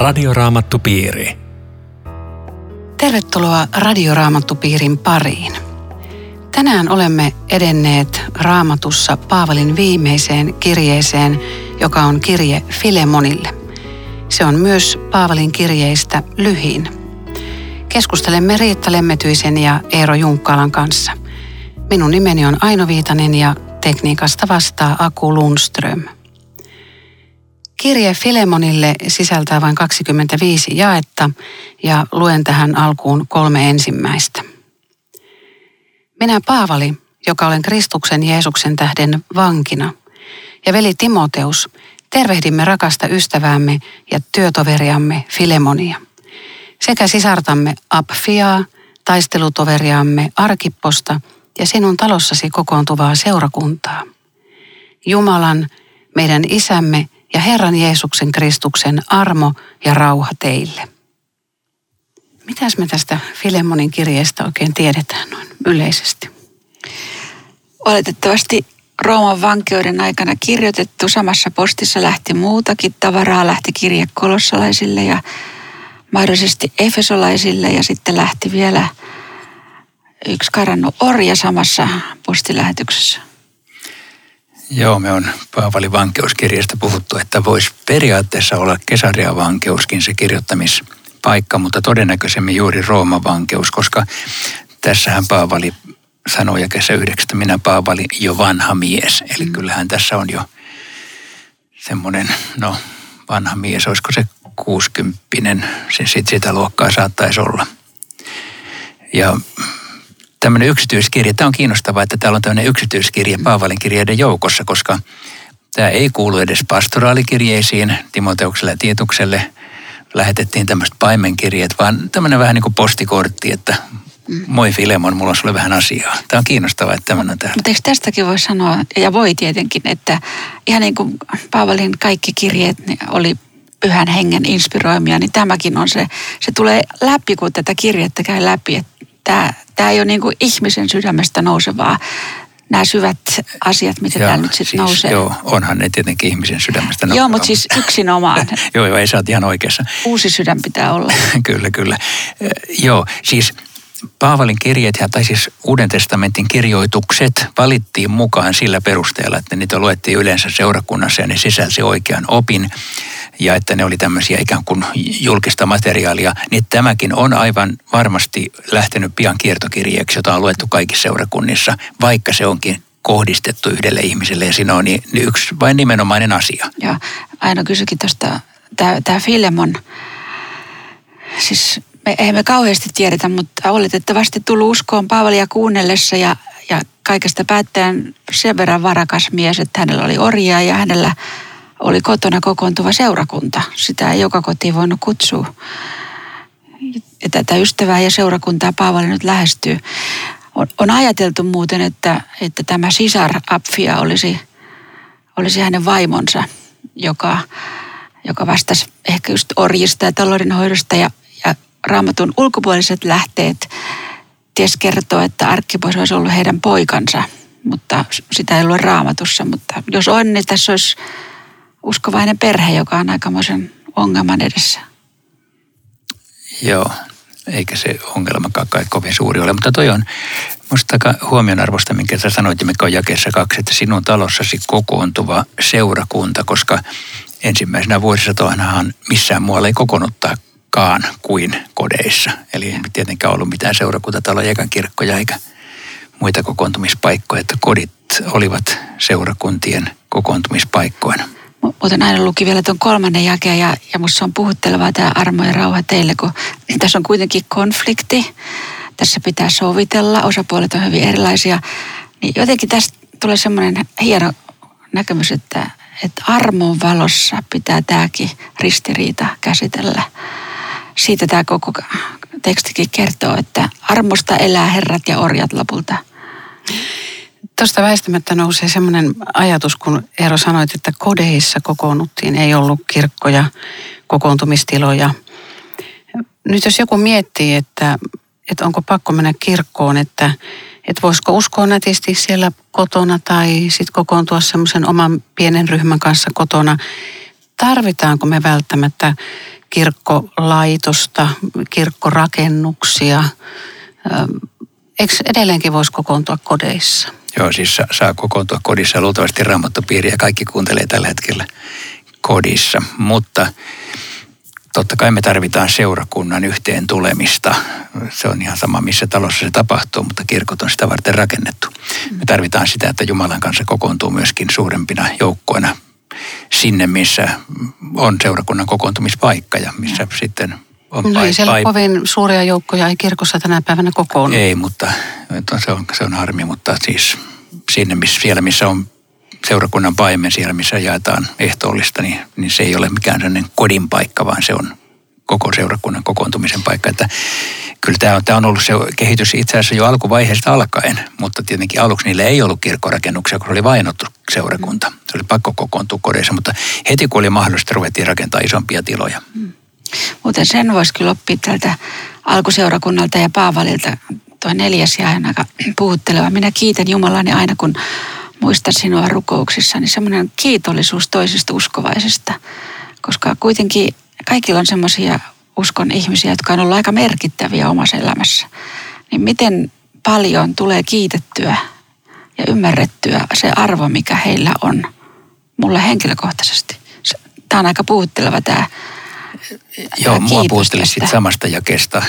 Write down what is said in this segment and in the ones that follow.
Radioraamattupiiri. Tervetuloa Radioraamattupiirin pariin. Tänään olemme edenneet raamatussa Paavalin viimeiseen kirjeeseen, joka on kirje Filemonille. Se on myös Paavalin kirjeistä lyhin. Keskustelemme Riitta Lemmetyisen ja Eero Junkkaalan kanssa. Minun nimeni on Aino Viitanen ja tekniikasta vastaa Aku Lundström. Kirje Filemonille sisältää vain 25 jaetta ja luen tähän alkuun kolme ensimmäistä. Minä Paavali, joka olen Kristuksen Jeesuksen tähden vankina, ja veli Timoteus, tervehdimme rakasta ystäväämme ja työtoveriamme Filemonia, sekä sisartamme Apfiaa, taistelutoveriamme Arkipposta ja sinun talossasi kokoontuvaa seurakuntaa. Jumalan, meidän isämme ja Herran Jeesuksen Kristuksen armo ja rauha teille. Mitäs me tästä Filemonin kirjeestä oikein tiedetään noin yleisesti? Oletettavasti Rooman vankeuden aikana kirjoitettu. Samassa postissa lähti muutakin tavaraa, lähti kirje kolossalaisille ja mahdollisesti efesolaisille ja sitten lähti vielä yksi karannut orja samassa postilähetyksessä. Joo, me on Paavalin vankeuskirjasta puhuttu, että voisi periaatteessa olla kesaria vankeuskin se kirjoittamispaikka, mutta todennäköisemmin juuri Rooman vankeus, koska tässähän Paavali sanoo ja kesä yhdeksästä, minä Paavali jo vanha mies. Eli mm. kyllähän tässä on jo semmoinen, no vanha mies, olisiko se kuusikymppinen, se sit sitä luokkaa saattaisi olla. Ja tämmöinen yksityiskirja. Tämä on kiinnostavaa, että täällä on tämmöinen yksityiskirja Paavalin kirjeiden joukossa, koska tämä ei kuulu edes pastoraalikirjeisiin Timoteukselle ja Tietukselle. Lähetettiin tämmöiset paimenkirjeet, vaan tämmöinen vähän niin kuin postikortti, että moi Filemon, mulla on sulle vähän asiaa. Tämä on kiinnostavaa, että tämmöinen on täällä. Mutta eikö tästäkin voi sanoa, ja voi tietenkin, että ihan niin kuin Paavalin kaikki kirjeet oli pyhän hengen inspiroimia, niin tämäkin on se, se tulee läpi, kun tätä kirjettä käy läpi, että tämä, tämä ei ole niin kuin ihmisen sydämestä nousevaa, nämä syvät asiat, mitä täällä nyt sitten siis, nousee. Joo, onhan ne tietenkin ihmisen sydämestä. Joo, mutta siis yksinomaan. joo, joo, ei sä ihan oikeassa. Uusi sydän pitää olla. kyllä, kyllä. joo, siis Paavalin kirjeet, tai siis Uuden testamentin kirjoitukset valittiin mukaan sillä perusteella, että niitä luettiin yleensä seurakunnassa ja ne sisälsi oikean opin ja että ne oli tämmöisiä ikään kuin julkista materiaalia, niin tämäkin on aivan varmasti lähtenyt pian kiertokirjeeksi, jota on luettu kaikissa seurakunnissa, vaikka se onkin kohdistettu yhdelle ihmiselle ja siinä on niin, niin yksi vain nimenomainen asia. Ja aina kysyikin tuosta, tämä Filemon, siis me, ei me kauheasti tiedetä, mutta oletettavasti tullut uskoon Paavalia kuunnellessa ja, ja kaikesta päättäjän sen verran varakas mies, että hänellä oli orjia ja hänellä oli kotona kokoontuva seurakunta. Sitä ei joka kotiin voinut kutsua. Ja tätä ystävää ja seurakuntaa Paavali nyt lähestyy. On, on ajateltu muuten, että, että tämä sisar Apfia olisi, olisi hänen vaimonsa, joka, joka vastasi ehkä just orjista ja taloudenhoidosta ja, ja raamatun ulkopuoliset lähteet ties kertoo, että Arkkipos olisi ollut heidän poikansa, mutta sitä ei ollut raamatussa. Mutta jos on, niin tässä olisi uskovainen perhe, joka on aikamoisen ongelman edessä. Joo, eikä se ongelmakaan kai kovin suuri ole. Mutta toi on musta aika huomionarvoista, minkä sä sanoit, mikä on jakeessa kaksi, että sinun talossasi kokoontuva seurakunta, koska ensimmäisenä vuosisatoinahan missään muualla ei kokoonnuttaakaan kuin kodeissa. Eli ei tietenkään ollut mitään seurakuntataloja eikä kirkkoja eikä muita kokoontumispaikkoja, että kodit olivat seurakuntien kokoontumispaikkoina. Muuten aina luki vielä tuon kolmannen jakeen ja, ja musta on puhuttelevaa tämä armo ja rauha teille, kun tässä on kuitenkin konflikti. Tässä pitää sovitella, osapuolet on hyvin erilaisia. Niin jotenkin tästä tulee semmoinen hieno näkemys, että, että armon valossa pitää tämäkin ristiriita käsitellä. Siitä tämä koko tekstikin kertoo, että armosta elää herrat ja orjat lopulta. Tuosta väistämättä nousee semmoinen ajatus, kun Eero sanoit, että kodeissa kokoonnuttiin, ei ollut kirkkoja, kokoontumistiloja. Nyt jos joku miettii, että, että onko pakko mennä kirkkoon, että, että voisiko uskoa nätisti siellä kotona tai sitten kokoontua semmoisen oman pienen ryhmän kanssa kotona, tarvitaanko me välttämättä kirkkolaitosta, kirkkorakennuksia. Eikö edelleenkin voisi kokoontua kodeissa? Joo, siis saa, saa kokoontua kodissa ja luultavasti raamattopiiriä kaikki kuuntelee tällä hetkellä kodissa. Mutta totta kai me tarvitaan seurakunnan yhteen tulemista. Se on ihan sama, missä talossa se tapahtuu, mutta kirkot on sitä varten rakennettu. Me tarvitaan sitä, että Jumalan kanssa kokoontuu myöskin suurempina joukkoina sinne, missä on seurakunnan kokoontumispaikka ja missä sitten on no ei siellä pai... kovin suuria joukkoja ei kirkossa tänä päivänä kokoon. Ei, mutta se on, se on harmi, mutta siis sinne, missä, siellä missä on seurakunnan paimen siellä, missä jaetaan ehtoollista, niin, niin se ei ole mikään sellainen kodin paikka, vaan se on koko seurakunnan kokoontumisen paikka. Että kyllä tämä on, tämä on ollut se kehitys itse asiassa jo alkuvaiheesta alkaen, mutta tietenkin aluksi niille ei ollut kirkkorakennuksia, kun se oli vainottu seurakunta. Se oli pakko kokoontua kodeissa, mutta heti kun oli mahdollista, ruvettiin rakentaa isompia tiloja. Mm. Muuten sen voisi kyllä oppia tältä alkuseurakunnalta ja Paavalilta. Tuo neljäs ja aika puhutteleva. Minä kiitän Jumalani aina, kun muista sinua rukouksissa, niin semmoinen kiitollisuus toisista uskovaisista. Koska kuitenkin kaikilla on semmoisia uskon ihmisiä, jotka on ollut aika merkittäviä omassa elämässä. Niin miten paljon tulee kiitettyä ja ymmärrettyä se arvo, mikä heillä on mulle henkilökohtaisesti. Tämä on aika puhutteleva tämä Joo, mua puhutteli siitä samasta jakesta.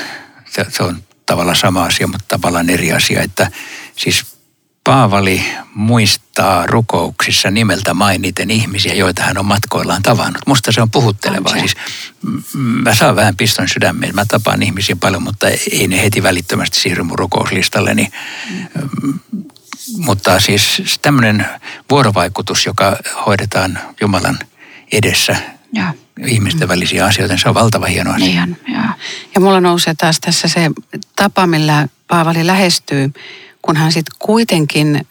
Se, se on tavallaan sama asia, mutta tavallaan eri asia, että siis Paavali muistaa rukouksissa nimeltä mainiten ihmisiä, joita hän on matkoillaan tavannut. Musta se on puhuttelevaa. Siis, mä saan vähän piston sydämeen. Mä tapaan ihmisiä paljon, mutta ei ne heti välittömästi siirry mun rukouslistalleni. Mm. Mutta siis tämmöinen vuorovaikutus, joka hoidetaan Jumalan edessä ja. Ihmisten välisiä asioita, se on valtava hieno asia. Niin, ja. ja mulla nousee taas tässä se tapa, millä Paavali lähestyy kun hän sitten kuitenkin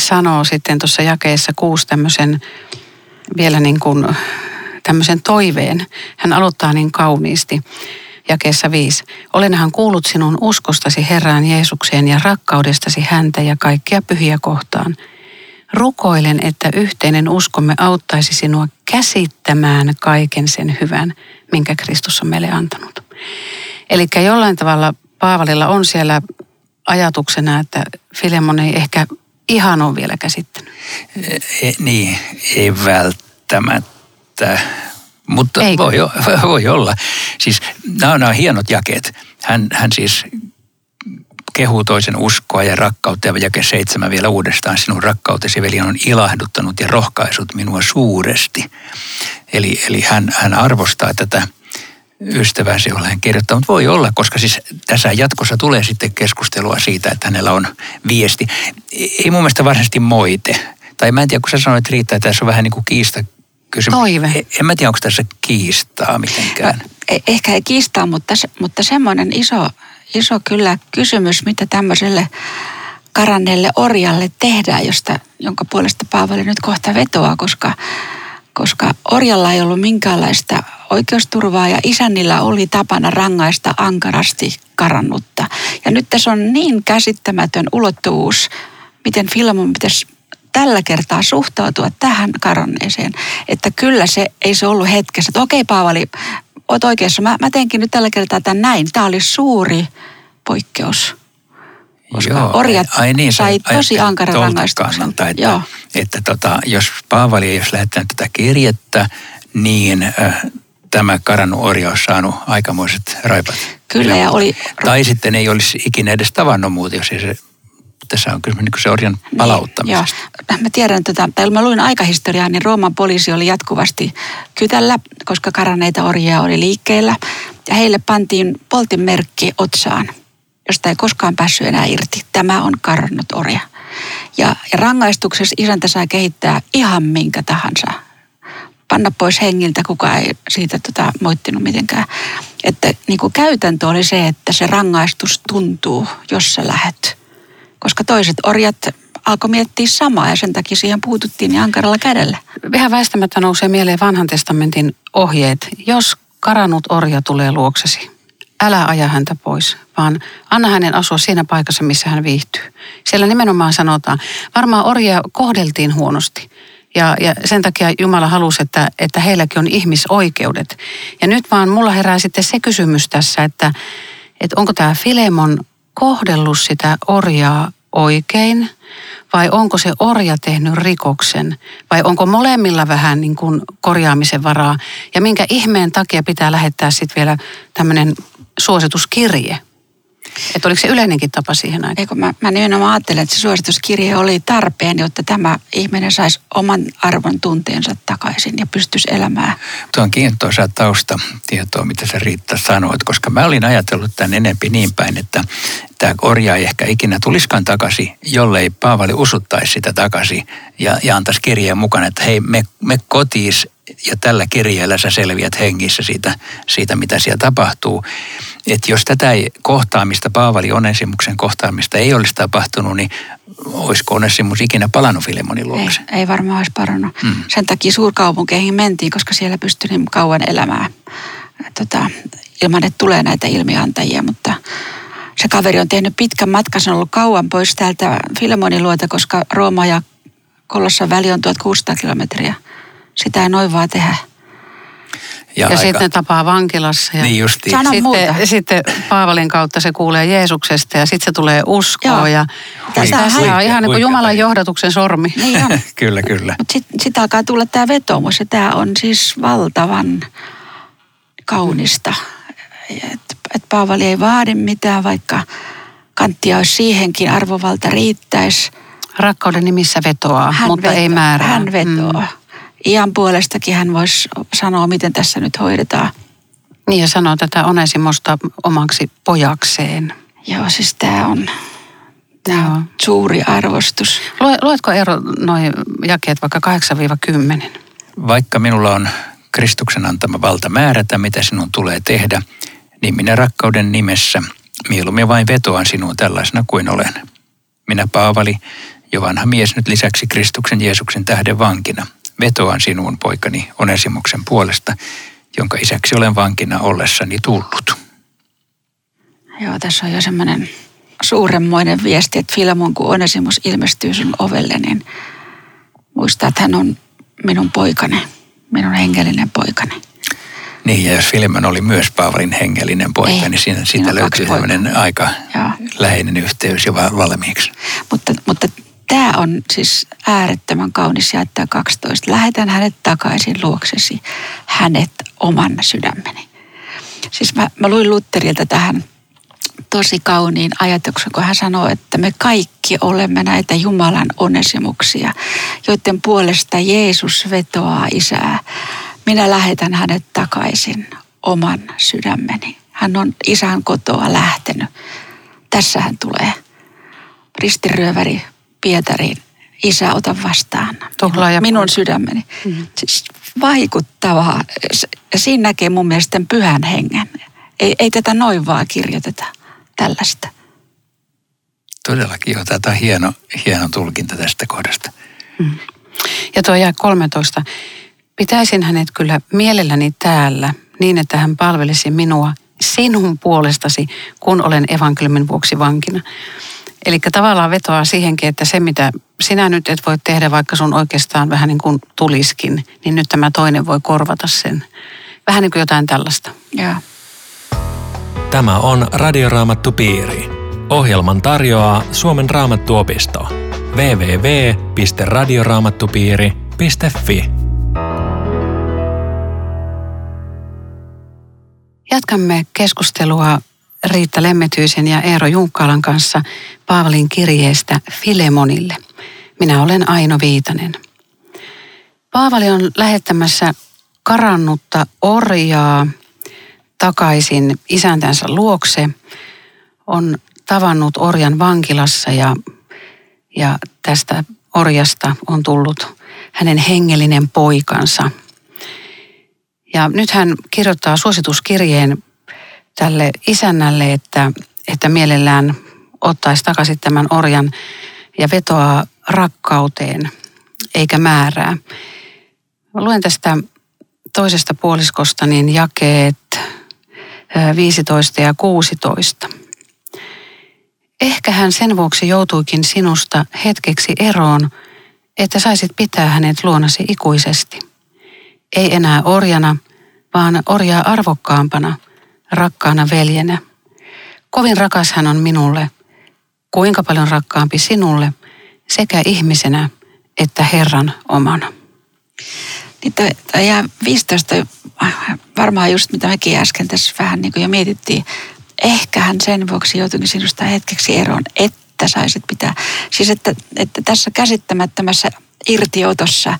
sanoo sitten tuossa jakeessa kuusi tämmöisen vielä niin kuin tämmöisen toiveen. Hän aloittaa niin kauniisti jakeessa viisi. Olenhan kuullut sinun uskostasi Herraan Jeesukseen ja rakkaudestasi häntä ja kaikkia pyhiä kohtaan. Rukoilen, että yhteinen uskomme auttaisi sinua käsittämään kaiken sen hyvän, minkä Kristus on meille antanut. Eli jollain tavalla Paavalilla on siellä ajatuksena, että Filemon ei ehkä ihan ole vielä käsittänyt. E, e niin, ei välttämättä, mutta voi, voi olla. Siis nämä on, nämä on hienot jakeet. Hän, hän siis kehuu toisen uskoa ja rakkautta ja jake seitsemän vielä uudestaan. Sinun rakkautesi veli on ilahduttanut ja rohkaisut minua suuresti. Eli, eli hän, hän arvostaa tätä ystäväsi olen kirjoittanut. Voi olla, koska siis tässä jatkossa tulee sitten keskustelua siitä, että hänellä on viesti. Ei mun mielestä varsinaisesti moite. Tai mä en tiedä, kun sä sanoit Riitta, että tässä on vähän niin kuin kiista kysymys. Toive. E, en mä tiedä, onko tässä kiistaa mitenkään. No, e, ehkä ei kiistaa, mutta, mutta semmoinen iso, iso kyllä kysymys, mitä tämmöiselle karanneelle orjalle tehdään, josta, jonka puolesta Paavali nyt kohta vetoaa, koska, koska orjalla ei ollut minkäänlaista oikeusturvaa ja isännillä oli tapana rangaista ankarasti karannutta. Ja nyt tässä on niin käsittämätön ulottuvuus, miten Filamon pitäisi tällä kertaa suhtautua tähän karanneeseen, että kyllä se ei se ollut hetkessä, että okei Paavali, oot oikeassa, mä, mä teenkin nyt tällä kertaa tämän näin. Tämä oli suuri poikkeus. Koska Joo, orjat ai niin, sai tosi ankaran rangaistuksen. Että, Joo. että tota, jos Paavali ei olisi lähettänyt tätä kirjettä, niin äh, tämä karannut orja olisi saanut aikamoiset raipat. Kyllä ja oli... Tai sitten ei olisi ikinä edes tavannut muuta, jos ei se tässä on kysymys niin se orjan palauttamisesta. Niin, Mä tiedän, tätä, tota, tai mä luin aikahistoriaa, niin Rooman poliisi oli jatkuvasti kytällä, koska karanneita orjia oli liikkeellä. Ja heille pantiin poltin merkki otsaan, josta ei koskaan päässyt enää irti. Tämä on karannut orja. Ja, ja rangaistuksessa isäntä saa kehittää ihan minkä tahansa panna pois hengiltä, kuka ei siitä tota, moittinut mitenkään. Että niin kuin käytäntö oli se, että se rangaistus tuntuu, jos sä lähet. Koska toiset orjat alkoi miettiä samaa ja sen takia siihen puututtiin niin ankaralla kädellä. Vähän väistämättä nousee mieleen vanhan testamentin ohjeet. Jos karannut orja tulee luoksesi, älä aja häntä pois, vaan anna hänen asua siinä paikassa, missä hän viihtyy. Siellä nimenomaan sanotaan, varmaan orjia kohdeltiin huonosti Ja, ja sen takia Jumala halusi, että, että heilläkin on ihmisoikeudet. Ja nyt vaan mulla herää sitten se kysymys tässä, että, että onko tämä Filemon kohdellut sitä orjaa oikein? Vai onko se orja tehnyt rikoksen? Vai onko molemmilla vähän niin kuin korjaamisen varaa? Ja minkä ihmeen takia pitää lähettää sitten vielä tämmöinen suosituskirje että oliko se yleinenkin tapa siihen aikaan? Eikö mä, mä nimenomaan ajattelen, että se suosituskirje oli tarpeen, jotta tämä ihminen saisi oman arvon tunteensa takaisin ja pystyisi elämään. Tuo on kiintoisa taustatietoa, mitä sä Riitta sanoit, koska mä olin ajatellut tämän enempi niin päin, että tämä orja ei ehkä ikinä tuliskaan takaisin, jollei Paavali usuttaisi sitä takaisin ja, ja antaisi kirjeen mukana, että hei, me, me kotiis ja tällä kirjeellä sä selviät hengissä siitä, siitä mitä siellä tapahtuu että jos tätä ei, kohtaamista, Paavali Onesimuksen kohtaamista ei olisi tapahtunut, niin olisiko Onesimus ikinä palannut Filemonin luokse? Ei, ei varmaan olisi parannut. Mm. Sen takia suurkaupunkeihin mentiin, koska siellä pystyi niin kauan elämään tota, ilman, että tulee näitä ilmiantajia, mutta se kaveri on tehnyt pitkän matkan, se on ollut kauan pois täältä Filemonin luota, koska Rooma ja Kolossan väli on 1600 kilometriä. Sitä ei noin vaan tehdä. Ja, ja aika... sitten tapaa vankilassa. Ja niin justiin. Sano sitten, muuta. sitten Paavalin kautta se kuulee Jeesuksesta ja sitten se tulee uskoa. Joo. Ja tässä hän- on ihan niin kuin Jumalan johdatuksen sormi. Niin on. kyllä, kyllä. Mutta sitten sit alkaa tulla tämä vetoomus ja tämä on siis valtavan kaunista. Että et Paavali ei vaadi mitään, vaikka kanttia olisi siihenkin, arvovalta riittäisi. Rakkauden nimissä vetoaa, mutta veto- ei määrää. Hän vetoaa. Mm. Ian puolestakin hän voisi sanoa, miten tässä nyt hoidetaan. Niin ja sanoo tätä Onesimosta omaksi pojakseen. Joo, siis tämä on, tää on suuri arvostus. Lue, luetko Eero noin jakeet vaikka 8-10? Vaikka minulla on Kristuksen antama valta määrätä, mitä sinun tulee tehdä, niin minä rakkauden nimessä mieluummin vain vetoan sinuun tällaisena kuin olen. Minä Paavali, jo vanha mies nyt lisäksi Kristuksen Jeesuksen tähden vankina, vetoan sinuun poikani Onesimuksen puolesta, jonka isäksi olen vankina ollessani tullut. Joo, tässä on jo semmoinen suuremmoinen viesti, että Filamon kun Onesimus ilmestyy sun ovelle, niin muista, että hän on minun poikani, minun hengellinen poikani. Niin, ja jos Filemon oli myös Paavalin hengellinen poika, Ei, niin siinä, siitä löytyy sellainen aika Joo. läheinen yhteys jo va- valmiiksi. Mutta, mutta tämä on siis äärettömän kaunis jaettaa 12. Lähetän hänet takaisin luoksesi, hänet oman sydämeni. Siis mä, mä luin Lutterilta tähän tosi kauniin ajatuksen, kun hän sanoo, että me kaikki olemme näitä Jumalan onesimuksia, joiden puolesta Jeesus vetoaa isää. Minä lähetän hänet takaisin oman sydämeni. Hän on isän kotoa lähtenyt. Tässä hän tulee ristiryöväri Pietariin. Isä, ota vastaan Tuhlaaja minun, minun sydämeni. Mm. Siis vaikuttavaa. Siinä näkee mun mielestä tämän pyhän hengen. Ei, ei tätä noin vaan kirjoiteta tällaista. Todellakin jo, tätä on hieno, hieno tulkinta tästä kohdasta. Ja tuo jää 13. Pitäisin hänet kyllä mielelläni täällä niin, että hän palvelisi minua sinun puolestasi, kun olen evankeliumin vuoksi vankina. Eli tavallaan vetoaa siihenkin, että se mitä sinä nyt et voi tehdä, vaikka sun oikeastaan vähän niin kuin tuliskin, niin nyt tämä toinen voi korvata sen. Vähän niin kuin jotain tällaista. Joo. Tämä on Radioraamattu Piiri. Ohjelman tarjoaa Suomen Raamattuopisto. www.radioraamattupiiri.fi Jatkamme keskustelua Riitta Lemmetyisen ja Eero Junkkaalan kanssa Paavalin kirjeestä Filemonille. Minä olen Aino Viitanen. Paavali on lähettämässä karannutta orjaa takaisin isäntänsä luokse. On tavannut orjan vankilassa ja, ja tästä orjasta on tullut hänen hengellinen poikansa. Ja nyt hän kirjoittaa suosituskirjeen tälle isännälle, että, että mielellään ottaisi takaisin tämän orjan ja vetoaa rakkauteen eikä määrää. Mä luen tästä toisesta puoliskosta niin jakeet ö, 15 ja 16. Ehkä hän sen vuoksi joutuikin sinusta hetkeksi eroon, että saisit pitää hänet luonasi ikuisesti. Ei enää orjana, vaan orjaa arvokkaampana, rakkaana veljenä. Kovin rakas hän on minulle, kuinka paljon rakkaampi sinulle, sekä ihmisenä että Herran omana. Niin toi, ja 15 varmaan just mitä mekin äsken tässä vähän niin kuin jo mietittiin. Ehkä hän sen vuoksi joutuikin sinusta hetkeksi eroon, että saisit pitää. Siis että, että tässä käsittämättömässä irtiotossa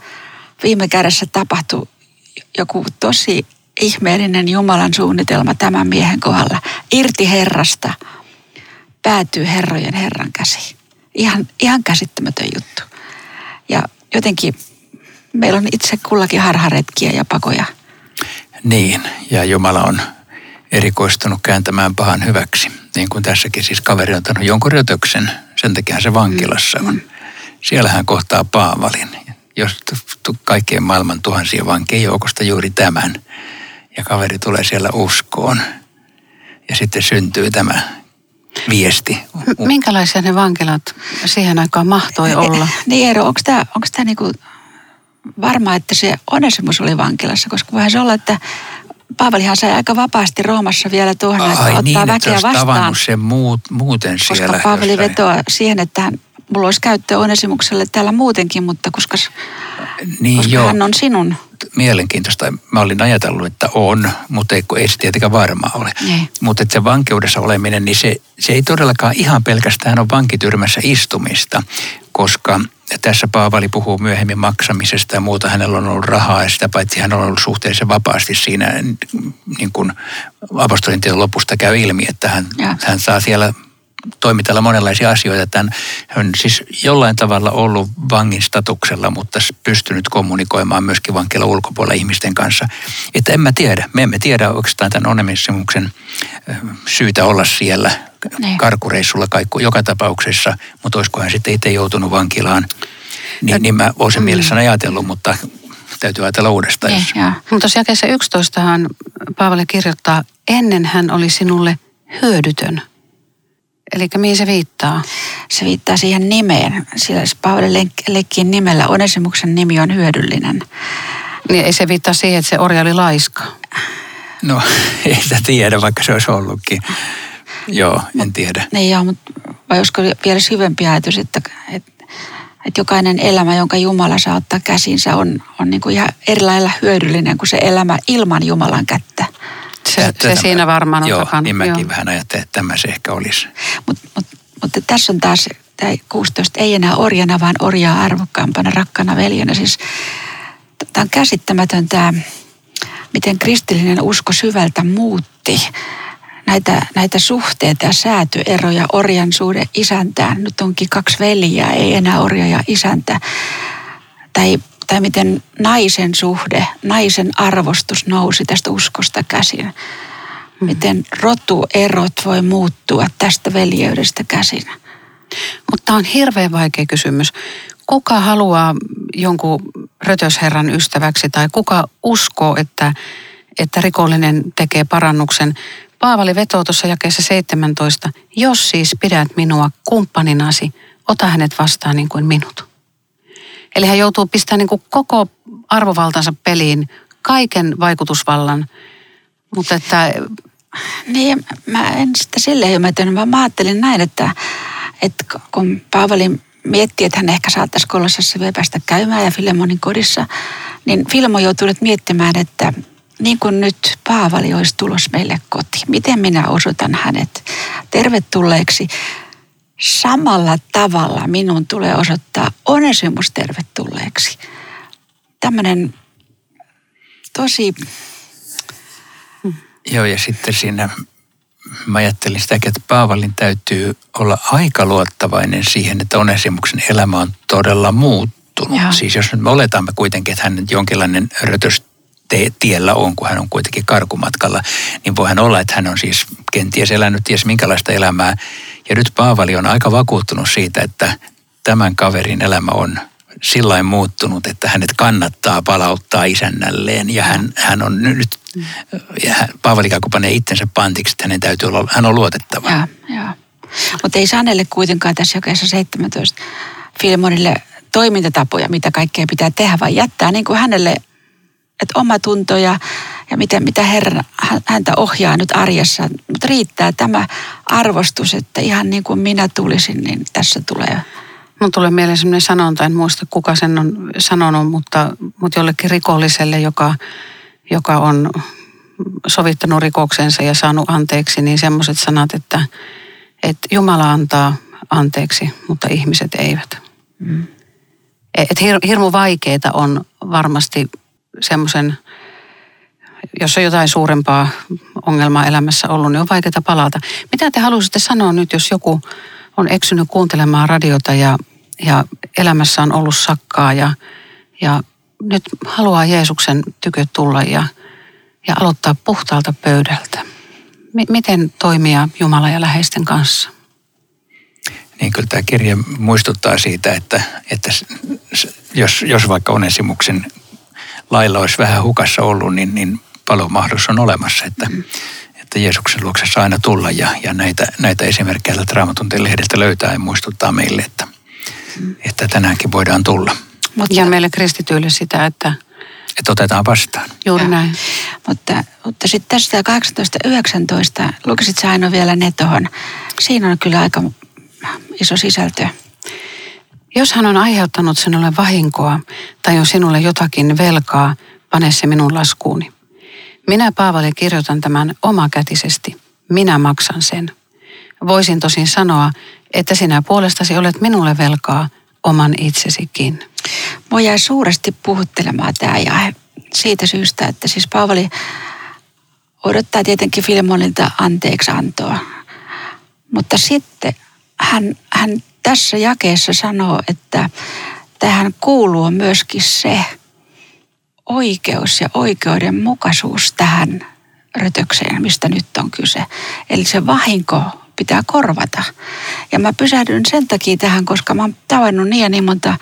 viime kädessä tapahtui joku tosi ihmeellinen Jumalan suunnitelma tämän miehen kohdalla. Irti Herrasta päätyy Herrojen Herran käsi. Ihan, ihan käsittämätön juttu. Ja jotenkin meillä on itse kullakin harharetkiä ja pakoja. Niin, ja Jumala on erikoistunut kääntämään pahan hyväksi. Niin kuin tässäkin siis kaveri on ottanut jonkun rötöksen, sen takia se vankilassa on. Mm. Siellä hän kohtaa Paavalin, jos kaikkien maailman tuhansien vankien joukosta juuri tämän. Ja kaveri tulee siellä uskoon. Ja sitten syntyy tämä viesti. Minkälaisia ne vankilat siihen aikaan mahtoi olla? Niin Eero, onko tämä onko tämä niinku varma, että se Onesimus oli vankilassa, koska voihan se olla, että Paavalihan sai aika vapaasti Roomassa vielä tuohon, että ottaa niin, väkeä että vastaan. sen muut, muuten koska siellä. Koska Paavali jossain. vetoaa siihen, että hän, mulla olisi käyttöä Onesimukselle täällä muutenkin, mutta koska, niin koska joo, hän on sinun. Mielenkiintoista. Mä olin ajatellut, että on, mutta ei, ei se tietenkään varma ole. Ei. Mutta se vankeudessa oleminen, niin se, se ei todellakaan ihan pelkästään ole vankityrmässä istumista, koska tässä Paavali puhuu myöhemmin maksamisesta ja muuta. Hänellä on ollut rahaa ja sitä paitsi hän on ollut suhteellisen vapaasti siinä, niin kuin apostolin teon lopusta käy ilmi, että hän, Ja. hän saa siellä toimitella monenlaisia asioita. Että hän on siis jollain tavalla ollut vangin statuksella, mutta pystynyt kommunikoimaan myöskin vankila ulkopuolella ihmisten kanssa. Että en mä tiedä. Me emme tiedä oikeastaan tämän Onemissimuksen syytä olla siellä Niin. karkureissulla kaikku, joka tapauksessa, mutta olisiko hän sitten itse joutunut vankilaan. Niin, niin mä olisin mielessäni ajatellut, mutta täytyy ajatella uudestaan. Niin, Jos. Mutta tuossa jakeessa 11 Paavali kirjoittaa, ennen hän oli sinulle hyödytön. Eli mihin se viittaa? Se viittaa siihen nimeen. Sillä Paavali leikkiin nimellä Onesimuksen nimi on hyödyllinen. Niin ei se viittaa siihen, että se orja oli laiska. no, ei sitä tiedä, vaikka se olisi ollutkin. Joo, en tiedä. Niin joo, mutta vai olisiko vielä syvempi ajatus, että, että, että jokainen elämä, jonka Jumala saa ottaa käsinsä, on, on niin kuin ihan eri lailla hyödyllinen kuin se elämä ilman Jumalan kättä. Se, se Tätä siinä varmaan on Joo, takana. niin mäkin Joo. vähän ajattelin, että tämä se ehkä olisi. Mutta mut, mutta tässä on taas tämä 16, ei enää orjana, vaan orjaa arvokkaampana, rakkana veljenä. Siis tämä on käsittämätön tämä, miten kristillinen usko syvältä muutti näitä, näitä suhteita ja säätyeroja orjan suhde isäntään. Nyt onkin kaksi veljää, ei enää orja ja isäntä. Tai, tai miten naisen suhde, naisen arvostus nousi tästä uskosta käsin. Miten rotuerot voi muuttua tästä veljeydestä käsin. Mutta on hirveän vaikea kysymys. Kuka haluaa jonkun rötösherran ystäväksi tai kuka uskoo, että, että rikollinen tekee parannuksen? Paavali vetoo tuossa jakeessa 17. Jos siis pidät minua kumppaninasi, ota hänet vastaan niin kuin minut. Eli hän joutuu pistämään niin kuin koko arvovaltansa peliin, kaiken vaikutusvallan. Mutta että Niin, mä en sitä silleen ymmärtänyt, vaan mä ajattelin näin, että, että kun Paavali miettii, että hän ehkä saattaisi Kolossassa vielä päästä käymään ja Filemonin kodissa, niin Filmo joutuu nyt miettimään, että niin kuin nyt Paavali olisi tulos meille kotiin, miten minä osoitan hänet tervetulleeksi. Samalla tavalla minun tulee osoittaa Onesimus tervetulleeksi. Tämmöinen tosi Joo, ja sitten siinä mä ajattelin sitäkin, että Paavalin täytyy olla aika luottavainen siihen, että Onesimuksen elämä on todella muuttunut. Joo. Siis jos nyt me oletamme kuitenkin, että hän jonkinlainen rötös te- tiellä on, kun hän on kuitenkin karkumatkalla, niin voihan olla, että hän on siis kenties elänyt ties minkälaista elämää. Ja nyt Paavali on aika vakuuttunut siitä, että tämän kaverin elämä on sillä muuttunut, että hänet kannattaa palauttaa isännälleen ja hän, hän on nyt, ja hän- Paavali kuin panee itsensä pantiksi, että hänen täytyy olla, hän on luotettava. Joo, joo. Mutta ei Sanelle kuitenkaan tässä jakeessa 17 Filmonille toimintatapoja, mitä kaikkea pitää tehdä, vaan jättää niin kuin hänelle, että oma tunto ja, ja miten, mitä Herra häntä ohjaa nyt arjessa. Mutta riittää tämä arvostus, että ihan niin kuin minä tulisin, niin tässä tulee Mun tulee mieleen sellainen sanonta, en muista kuka sen on sanonut, mutta, mutta jollekin rikolliselle, joka, joka on sovittanut rikoksensa ja saanut anteeksi, niin semmoiset sanat, että, että Jumala antaa anteeksi, mutta ihmiset eivät. Mm. Et hir, hirmu vaikeita on varmasti semmoisen, jos on jotain suurempaa ongelmaa elämässä ollut, niin on vaikeaa palata. Mitä te haluaisitte sanoa nyt, jos joku on eksynyt kuuntelemaan radiota ja, ja elämässä on ollut sakkaa ja, ja nyt haluaa Jeesuksen tykö tulla ja, ja aloittaa puhtaalta pöydältä. M- miten toimia Jumala ja läheisten kanssa? Niin kyllä tämä kirja muistuttaa siitä, että, että jos, jos vaikka Onesimuksen lailla olisi vähän hukassa ollut, niin, niin mahdollisuus on olemassa, että, mm. että Jeesuksen luokse saa aina tulla ja, ja näitä, näitä esimerkkejä tältä Raamatuntien lehdeltä löytää ja muistuttaa meille, että, mm. että tänäänkin voidaan tulla. Mutta, ja meille kristityille sitä, että että otetaan vastaan. Juuri ja. näin. Mutta, mutta sitten tästä 18.19, lukisit sä aina vielä ne tuohon. Siinä on kyllä aika iso sisältö. Jos hän on aiheuttanut sinulle vahinkoa tai on sinulle jotakin velkaa, pane se minun laskuuni. Minä Paavali kirjoitan tämän omakätisesti. Minä maksan sen. Voisin tosin sanoa, että sinä puolestasi olet minulle velkaa oman itsesikin. Mua jäi suuresti puhuttelemaan tämä ja siitä syystä, että siis Paavali odottaa tietenkin Filemonilta anteeksi antoa. Mutta sitten hän, hän tässä jakeessa sanoo, että tähän kuuluu myöskin se oikeus ja oikeudenmukaisuus tähän rötökseen, mistä nyt on kyse. Eli se vahinko pitää korvata. Ja mä pysähdyn sen takia tähän, koska mä oon tavannut niin ja niin monta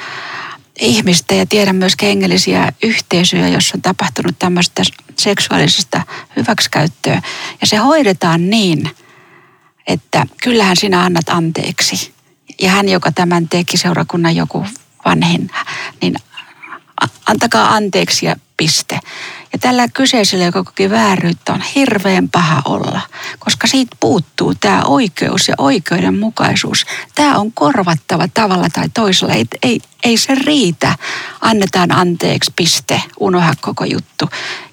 ihmistä ja tiedän myös hengellisiä yhteisöjä, jossa on tapahtunut tämmöistä seksuaalisesta hyväksikäyttöä. Ja se hoidetaan niin, että kyllähän sinä annat anteeksi. Ja hän, joka tämän teki, seurakunnan joku vanhin, niin antakaa anteeksi ja piste. Ja tällä kyseisellä, joka koki vääryyttä, on hirveän paha olla, koska siitä puuttuu tämä oikeus ja oikeudenmukaisuus. Tämä on korvattava tavalla tai toisella. Ei, ei, ei se riitä. Annetaan anteeksi, piste, unoha koko juttu.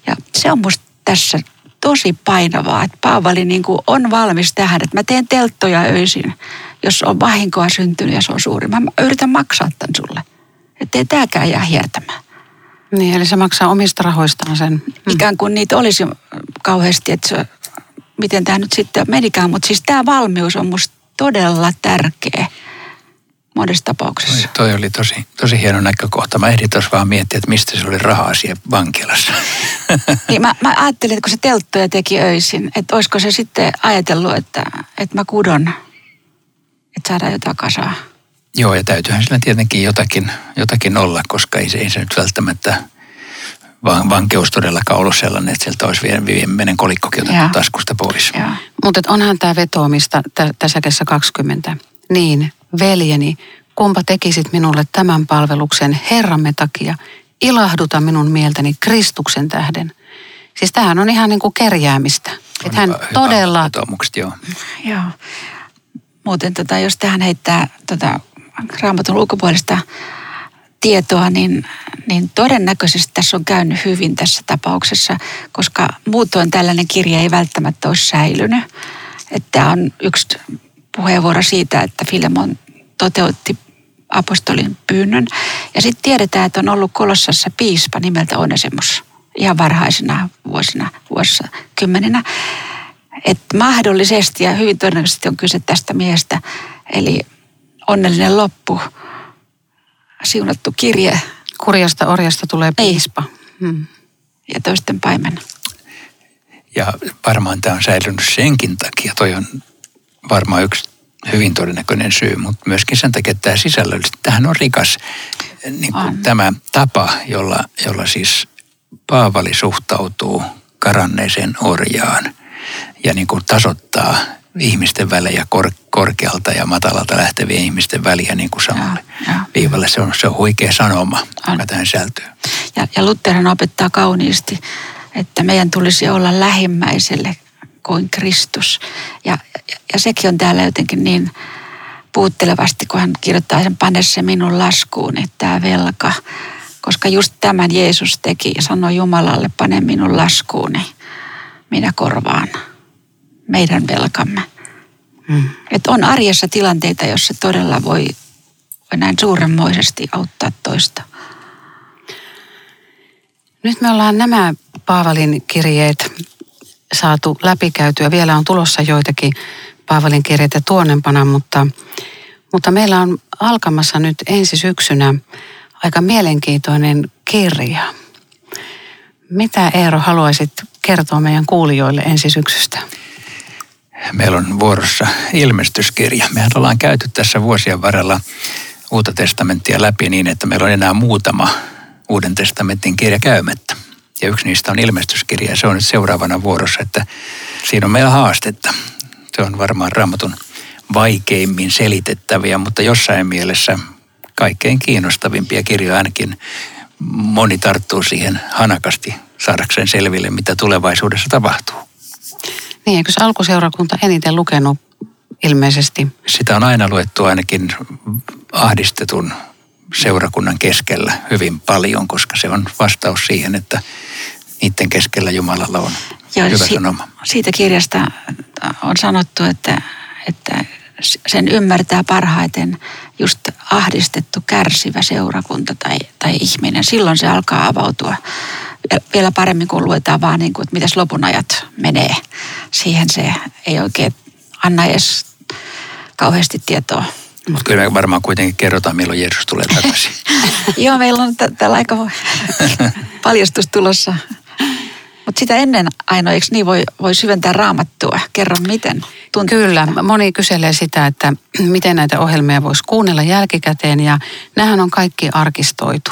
Ja se on musta tässä tosi painavaa, että Paavali niin on valmis tähän, että mä teen telttoja öisin, jos on vahinkoa syntynyt ja se on suuri. Mä yritän maksaa tämän sulle. Että ei tämäkään jää hiertämään. Niin, eli se maksaa omista rahoistaan sen. Mm. Ikään kuin niitä olisi kauheasti, että se, miten tämä nyt sitten menikään. Mutta siis tämä valmius on musta todella tärkeä monessa tapauksessa. Toi, toi oli tosi, tosi hieno näkökohta. Mä ehdin tuossa vaan miettiä, että mistä se oli rahaa siellä vankilassa. Niin mä, mä ajattelin, että kun se telttoja teki öisin, että olisiko se sitten ajatellut, että, että mä kudon, että saadaan jotain kasaa. Joo, ja täytyyhän sillä tietenkin jotakin, jotakin olla, koska ei se, ei se nyt välttämättä vaan vankeus todellakaan ollut sellainen, että sieltä olisi viimeinen kolikkokin otettu taskusta pois. Mutta onhan tämä vetoomista tässä 20. Niin, veljeni, kumpa tekisit minulle tämän palveluksen Herramme takia, ilahduta minun mieltäni Kristuksen tähden. Siis tämähän on ihan niin kuin kerjäämistä. Että hän hyvä, todella... joo. joo. Muuten tota, jos tähän heittää tota, raamatun ulkopuolista tietoa, niin, niin todennäköisesti tässä on käynyt hyvin tässä tapauksessa, koska muutoin tällainen kirja ei välttämättä ole säilynyt. Että on yksi puheenvuoro siitä, että Filemon toteutti apostolin pyynnön. Ja sitten tiedetään, että on ollut Kolossassa piispa nimeltä Onesimus ihan varhaisina vuosina, vuosina kymmeninä. Että mahdollisesti ja hyvin todennäköisesti on kyse tästä miestä. Eli onnellinen loppu, siunattu kirje. Kurjasta orjasta tulee piispa. Hmm. Ja toisten paimen. Ja varmaan tämä on säilynyt senkin takia. Toi on varmaan yksi hyvin todennäköinen syy, mutta myöskin sen takia, että tämä sisällöllisesti, tähän on rikas niin kuin on. tämä tapa, jolla, jolla siis Paavali suhtautuu karanneeseen orjaan ja niin kuin tasoittaa ihmisten välejä kor, korkealta ja matalalta lähtevien ihmisten väliä niin kuin samalle viivalle. Se on, se on huikea sanoma, joka tähän sisältyy. Ja, ja Lutherhan opettaa kauniisti, että meidän tulisi olla lähimmäiselle kuin Kristus. Ja, ja, ja sekin on täällä jotenkin niin puuttelevasti, kun hän kirjoittaa sen, pane se minun laskuun, että tämä velka. Koska just tämän Jeesus teki ja sanoi Jumalalle, pane minun laskuuni, minä korvaan meidän velkamme. Mm. Et on arjessa tilanteita, jossa todella voi, voi näin suuremmoisesti auttaa toista. Nyt me ollaan nämä Paavalin kirjeet saatu läpikäytyä. Vielä on tulossa joitakin Paavalin kirjeitä tuonnempana, mutta, mutta meillä on alkamassa nyt ensi syksynä aika mielenkiintoinen kirja. Mitä Eero haluaisit kertoa meidän kuulijoille ensi syksystä? Meillä on vuorossa ilmestyskirja. Mehän ollaan käyty tässä vuosien varrella uutta testamenttia läpi niin, että meillä on enää muutama uuden testamentin kirja käymättä. Ja yksi niistä on ilmestyskirja ja se on nyt seuraavana vuorossa, että siinä on meillä haastetta. Se on varmaan raamatun vaikeimmin selitettäviä, mutta jossain mielessä kaikkein kiinnostavimpia kirjoja ainakin moni tarttuu siihen hanakasti saadakseen selville, mitä tulevaisuudessa tapahtuu. Niin, eikö alkuseurakunta eniten lukenut ilmeisesti? Sitä on aina luettu ainakin ahdistetun seurakunnan keskellä hyvin paljon, koska se on vastaus siihen, että niiden keskellä Jumalalla on Joo, hyvä si- sanoma. Siitä kirjasta on sanottu, että, että sen ymmärtää parhaiten just ahdistettu, kärsivä seurakunta tai, tai ihminen. Silloin se alkaa avautua vielä paremmin, kun luetaan vaan, niin kuin, että mitäs lopun ajat menee. Siihen se ei oikein anna edes kauheasti tietoa. Mutta kyllä me varmaan kuitenkin kerrotaan, milloin Jeesus tulee takaisin. Joo, meillä on täällä aika paljastus tulossa. Mutta sitä ennen ainoa, eikö niin voi, voi syventää raamattua? Kerro miten tuntuu. Kyllä, moni kyselee sitä, että miten näitä ohjelmia voisi kuunnella jälkikäteen ja nämähän on kaikki arkistoitu.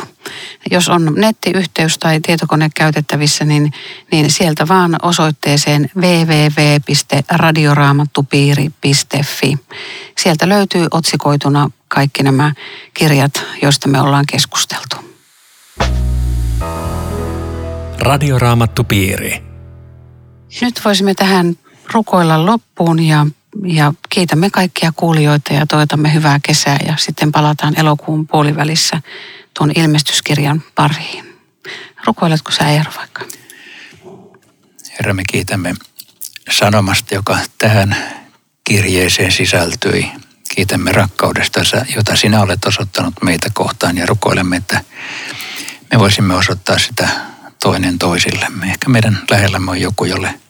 Jos on nettiyhteys tai tietokone käytettävissä, niin, niin sieltä vaan osoitteeseen www.radioraamattupiiri.fi. Sieltä löytyy otsikoituna kaikki nämä kirjat, joista me ollaan keskusteltu. Radioraamattupiiri. Nyt voisimme tähän rukoilla loppuun ja, ja kiitämme kaikkia kuulijoita ja toivotamme hyvää kesää ja sitten palataan elokuun puolivälissä tuon ilmestyskirjan pariin. Rukoiletko sä Eero vaikka? Herra, me kiitämme sanomasta, joka tähän kirjeeseen sisältyi. Kiitämme rakkaudesta, jota sinä olet osoittanut meitä kohtaan ja rukoilemme, että me voisimme osoittaa sitä toinen toisillemme. Ehkä meidän lähellämme on joku, jolle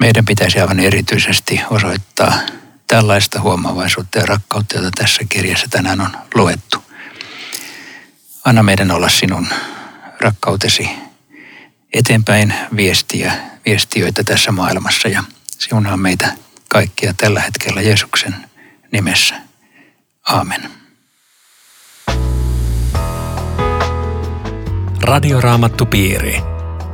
meidän pitäisi aivan erityisesti osoittaa tällaista huomavaisuutta ja rakkautta, jota tässä kirjassa tänään on luettu. Anna meidän olla sinun rakkautesi eteenpäin viestiä, viestiöitä tässä maailmassa ja siunaa meitä kaikkia tällä hetkellä Jeesuksen nimessä. Aamen. Radioraamattupiiri